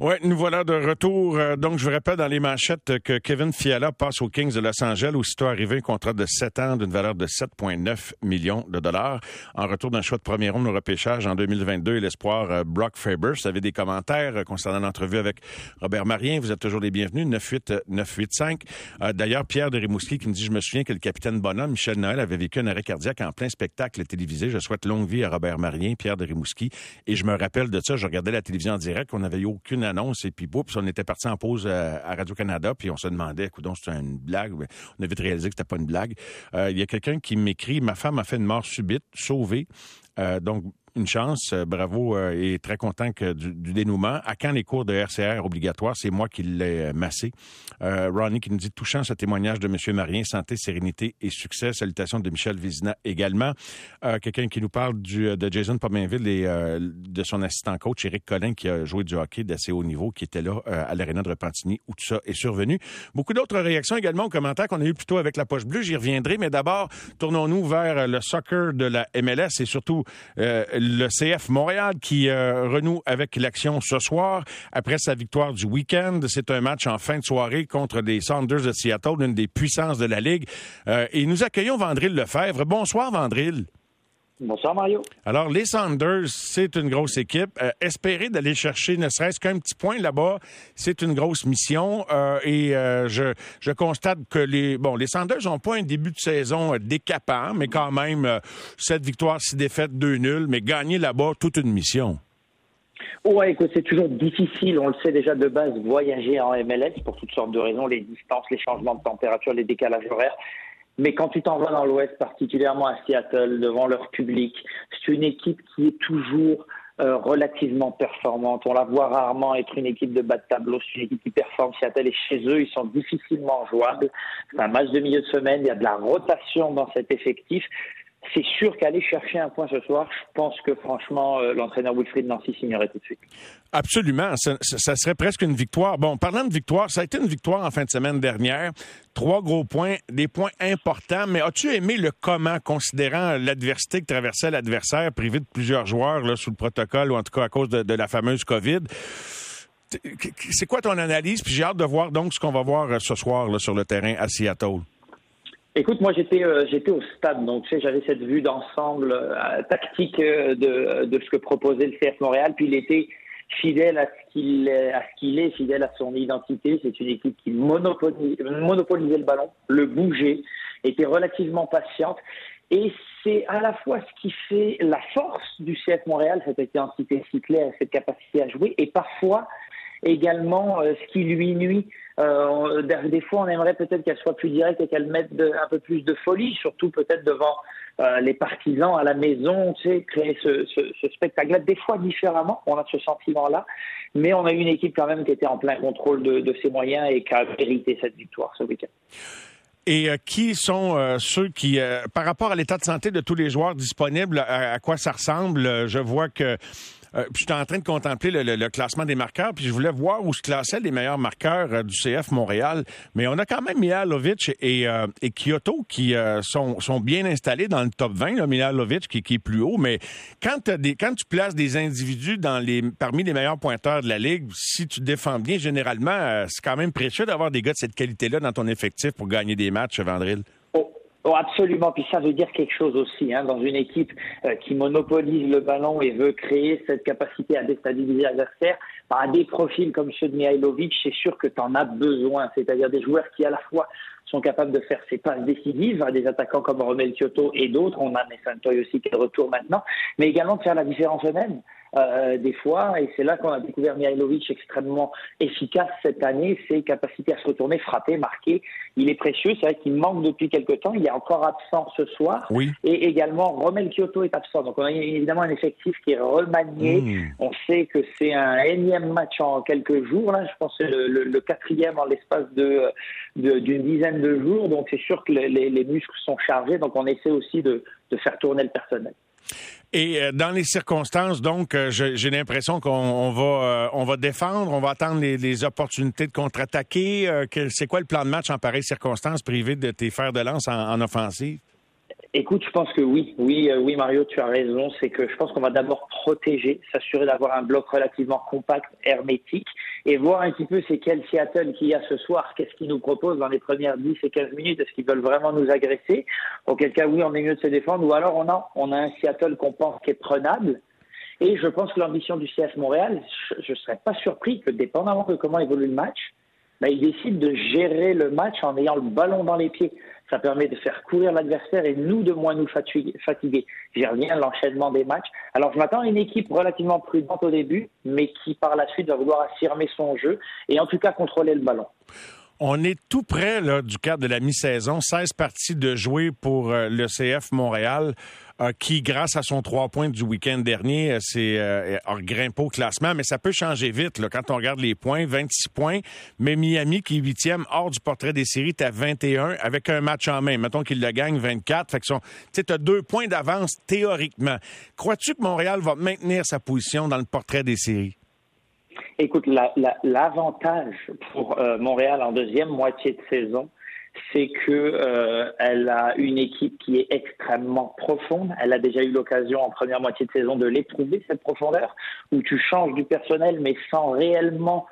Oui, nous voilà de retour. Euh, donc, je vous rappelle dans les manchettes que Kevin Fiala passe aux Kings de Los Angeles, aussitôt arrivé un contrat de 7 ans d'une valeur de 7,9 millions de dollars. En retour d'un choix de premier ronde au repêchage en 2022 et l'espoir euh, Brock Faber. Vous avez des commentaires euh, concernant l'entrevue avec Robert Marien. Vous êtes toujours les bienvenus. 98-985. D'ailleurs, Pierre de Rimouski qui me dit, je me souviens que le capitaine Bonhomme, Michel Noël, avait vécu un arrêt cardiaque en plein spectacle télévisé. Je souhaite longue vie à Robert Marien, Pierre de Rimouski. Et je me rappelle de ça. Je regardais la télévision en direct. On n'avait eu aucune annonce et puis on était parti en pause euh, à, Radio-Canada, puis on se demandait, écoute, c'est une blague. On avait réalisé que c'était pas une blague. Euh, il y a quelqu'un qui m'écrit, ma femme a fait une mort subite, sauvée. Euh, donc, une chance. Euh, bravo euh, et très content que du, dénouement. À quand les cours de RCR obligatoires? C'est moi qui l'ai euh, massé. Ronnie qui nous dit touchant ce témoignage de M. Marien, santé, sérénité et succès. Salutations de Michel Vizina également. Quelqu'un qui nous parle du, de Jason Pomainville et de son assistant coach Eric Collin qui a joué du hockey d'assez haut niveau, qui était là à l'aréna de Repentigny où tout ça est survenu. Beaucoup d'autres réactions également aux commentaires qu'on a eu plutôt avec la poche bleue. J'y reviendrai, mais d'abord, tournons-nous vers le soccer de la MLS et surtout le CF Montréal qui euh, renoue avec l'action ce soir après sa victoire du week-end. C'est un match en fin de soirée contre les Saunders de Seattle, l'une des puissances de la Ligue. Euh, et nous accueillons Vandril Lefebvre. Bonsoir, Vandril. Bonsoir, Mario. Alors, les Sanders, c'est une grosse équipe. Euh, espérer d'aller chercher ne serait-ce qu'un petit point là-bas, c'est une grosse mission. Euh, et euh, je, je, constate que les bon, les Sanders n'ont pas un début de saison décapant, mais quand même, cette victoire, six défaites, deux nuls, mais gagner là-bas, toute une mission. Ouais, écoute, c'est toujours difficile, on le sait déjà de base, voyager en MLS pour toutes sortes de raisons, les distances, les changements de température, les décalages horaires. Mais quand tu t'en vas dans l'Ouest, particulièrement à Seattle, devant leur public, c'est une équipe qui est toujours euh, relativement performante. On la voit rarement être une équipe de bas de tableau. C'est une équipe qui performe. Seattle et chez eux, ils sont difficilement jouables. C'est un match de milieu de semaine. Il y a de la rotation dans cet effectif c'est sûr qu'aller chercher un point ce soir, je pense que franchement, euh, l'entraîneur Wilfried Nancy signerait tout de suite. Absolument. Ça, serait presque une victoire. Bon, parlant de victoire, ça a été une victoire en fin de semaine dernière. Trois gros points, des points importants. Mais as-tu aimé le comment, considérant l'adversité que traversait l'adversaire, privé de plusieurs joueurs sous le protocole, ou en tout cas à cause de, la fameuse COVID? C'est quoi ton analyse? Puis j'ai hâte de voir donc ce qu'on va voir euh, ce soir sur le terrain à Seattle. Écoute, moi j'étais euh, j'étais au stade, donc tu sais, j'avais cette vue d'ensemble euh, tactique euh, de, de ce que proposait le CF Montréal, puis il était fidèle à ce qu'il qu'il est, fidèle à son identité. C'est une équipe qui monopolisait, le ballon, le bougeait, était relativement patiente. Et c'est à la fois ce qui fait la force du CF Montréal, cette identité claire, cette capacité à jouer, et parfois également ce qui lui nuit euh, des fois, on aimerait peut-être qu'elle soit plus directe et qu'elle mette un peu plus de folie, surtout peut-être devant euh, les partisans à la maison, tu sais, créer ce, spectacle-là, des fois différemment, on a ce sentiment-là, mais on a eu une équipe quand même qui était en plein contrôle de, ses moyens et qui a mérité cette victoire ce week-end. Et euh, qui sont ceux qui, par rapport à l'état de santé de tous les joueurs disponibles, à quoi ça ressemble? Je vois que euh, puis j'étais en train de contempler le, classement des marqueurs, puis je voulais voir où se classaient les meilleurs marqueurs euh, du CF Montréal. Mais on a quand même Mihalovic et, euh, et Kyoto qui sont, bien installés dans le top 20. Là, Mihalovic qui, qui est plus haut. Mais quand tu places des individus dans les, parmi les meilleurs pointeurs de la Ligue, si tu défends bien, généralement, c'est quand même précieux d'avoir des gars de cette qualité-là dans ton effectif pour gagner des matchs, Vandril. Oh, absolument. Puis ça veut dire quelque chose aussi. Hein, dans une équipe euh, qui monopolise le ballon et veut créer cette capacité à déstabiliser l'adversaire, par bah, des profils comme ceux de Mihailovic, c'est sûr que tu en as besoin. C'est-à-dire des joueurs qui à la fois sont capables de faire ces passes décisives à des attaquants comme Romel Kyoto et d'autres. On a Nathan Toy aussi qui est de retour maintenant, mais également de faire la différence eux-mêmes. Euh, des fois, et c'est là qu'on a découvert Mihailovic extrêmement efficace cette année, ses capacités à se retourner, frapper, marquer. Il est précieux, c'est vrai qu'il manque depuis quelque temps, il est encore absent ce soir. Oui. Et également, Romel Kyoto est absent. Donc on a évidemment un effectif qui est remanié. Hmm. On sait que c'est un énième match en quelques jours, là, je pense que c'est le, quatrième en l'espace de d'une dizaine de jours. Donc c'est sûr que les, muscles sont chargés, donc on essaie aussi de faire tourner le personnel. Et euh, dans les circonstances, donc, euh, j'ai l'impression qu'on va, euh, on va défendre, on va attendre les, opportunités de contre-attaquer. c'est quoi le plan de match en pareille circonstances privé de tes fers de lance en, offensive? Écoute, je pense que oui, oui, oui, Mario, tu as raison. C'est que je pense qu'on va d'abord protéger, s'assurer d'avoir un bloc relativement compact, hermétique, et voir un petit peu c'est quel Seattle qu'il y a ce soir, qu'est-ce qu'ils nous proposent dans les premières 10 et 15 minutes, est-ce qu'ils veulent vraiment nous agresser? Auquel cas, oui, on est mieux de se défendre, ou alors on a, on a un Seattle qu'on pense qui est prenable. Et je pense que l'ambition du CS Montréal, je ne serais pas surpris que, dépendamment de comment évolue le match, ben, il décide de gérer le match en ayant le ballon dans les pieds. Ça permet de faire courir l'adversaire et nous de moins nous fatiguer. J'y reviens, l'enchaînement des matchs. Alors je m'attends à une équipe relativement prudente au début, mais qui par la suite va vouloir affirmer son jeu et en tout cas contrôler le ballon. On est tout près là, du cadre de la mi-saison. 16 parties de jouer pour euh, le CF Montréal, euh, qui, grâce à son trois points du week-end dernier, euh, c'est euh, grimpé au classement. Mais ça peut changer vite là, quand on regarde les points. 26 points. Mais Miami, qui est huitième hors du portrait des séries, est à 21 avec un match en main. Mettons qu'il le gagne 24. Fait que as deux points d'avance théoriquement. Crois-tu que Montréal va maintenir sa position dans le portrait des séries? Écoute, l'avantage pour euh, Montréal en deuxième moitié de saison, c'est que euh, elle a une équipe qui est extrêmement profonde. Elle a déjà eu l'occasion en première moitié de saison de l'éprouver cette profondeur, où tu changes du personnel mais sans réellement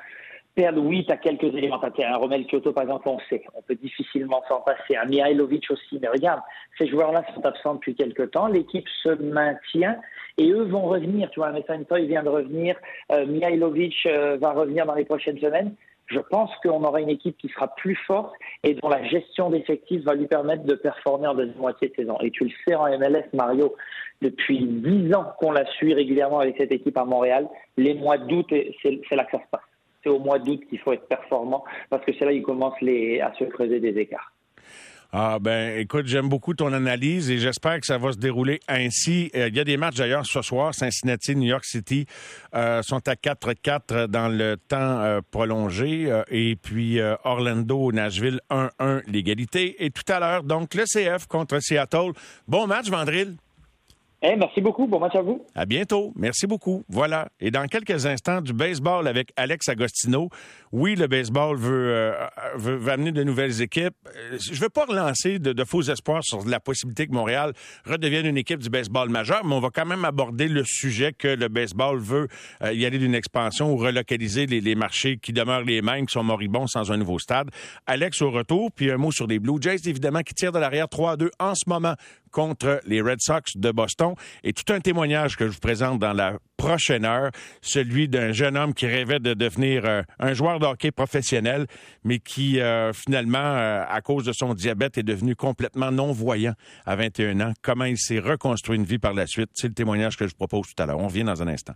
perdre. Oui, tu as quelques éléments. Tu un Romel Kyoto, par exemple, on sait. On peut difficilement s'en passer. Un Mihailovic aussi. Mais regarde, ces joueurs-là sont absents depuis quelques temps. L'équipe se maintient et eux vont revenir. Tu vois, Messine Toy vient de revenir. Euh, Mihailovic euh, va revenir dans les prochaines semaines. Je pense qu'on aura une équipe qui sera plus forte et dont la gestion d'effectifs va lui permettre de performer en deuxième moitié de saison. Et tu le sais en MLS, Mario, depuis dix ans qu'on la suit régulièrement avec cette équipe à Montréal, les mois d'août, c'est là que ça se passe au mois d'août qu'il faut être performant parce que c'est là qu'il commence à se creuser des écarts. Ah ben écoute, j'aime beaucoup ton analyse et j'espère que ça va se dérouler ainsi. Euh, il y a des matchs d'ailleurs ce soir. Cincinnati, New York City euh, sont à 4-4 dans le temps euh, prolongé. et puis Orlando, Nashville 1-1 l'égalité. Et tout à l'heure, donc le CF contre Seattle. Bon match, Vandril. Eh, merci beaucoup. Bon match à vous. À bientôt. Merci beaucoup. Voilà. Et dans quelques instants, du baseball avec Alex Agostino. Oui, le baseball veut, euh, amener de nouvelles équipes. Euh, je ne veux pas relancer de, faux espoirs sur la possibilité que Montréal redevienne une équipe du baseball majeur, mais on va quand même aborder le sujet que le baseball veut euh, y aller d'une expansion ou relocaliser les, les, marchés qui demeurent les mêmes, qui sont moribonds sans un nouveau stade. Alex au retour, puis un mot sur les Blue Jays, évidemment, qui tirent de l'arrière 3-2 en ce moment contre les Red Sox de Boston. Et tout un témoignage que je vous présente dans la prochaine heure, celui d'un jeune homme qui rêvait de devenir euh, un joueur de hockey professionnel, mais qui euh, finalement, euh, à cause de son diabète, est devenu complètement non-voyant à 21 ans. Comment il s'est reconstruit une vie par la suite, c'est le témoignage que je vous propose tout à l'heure. On vient dans un instant.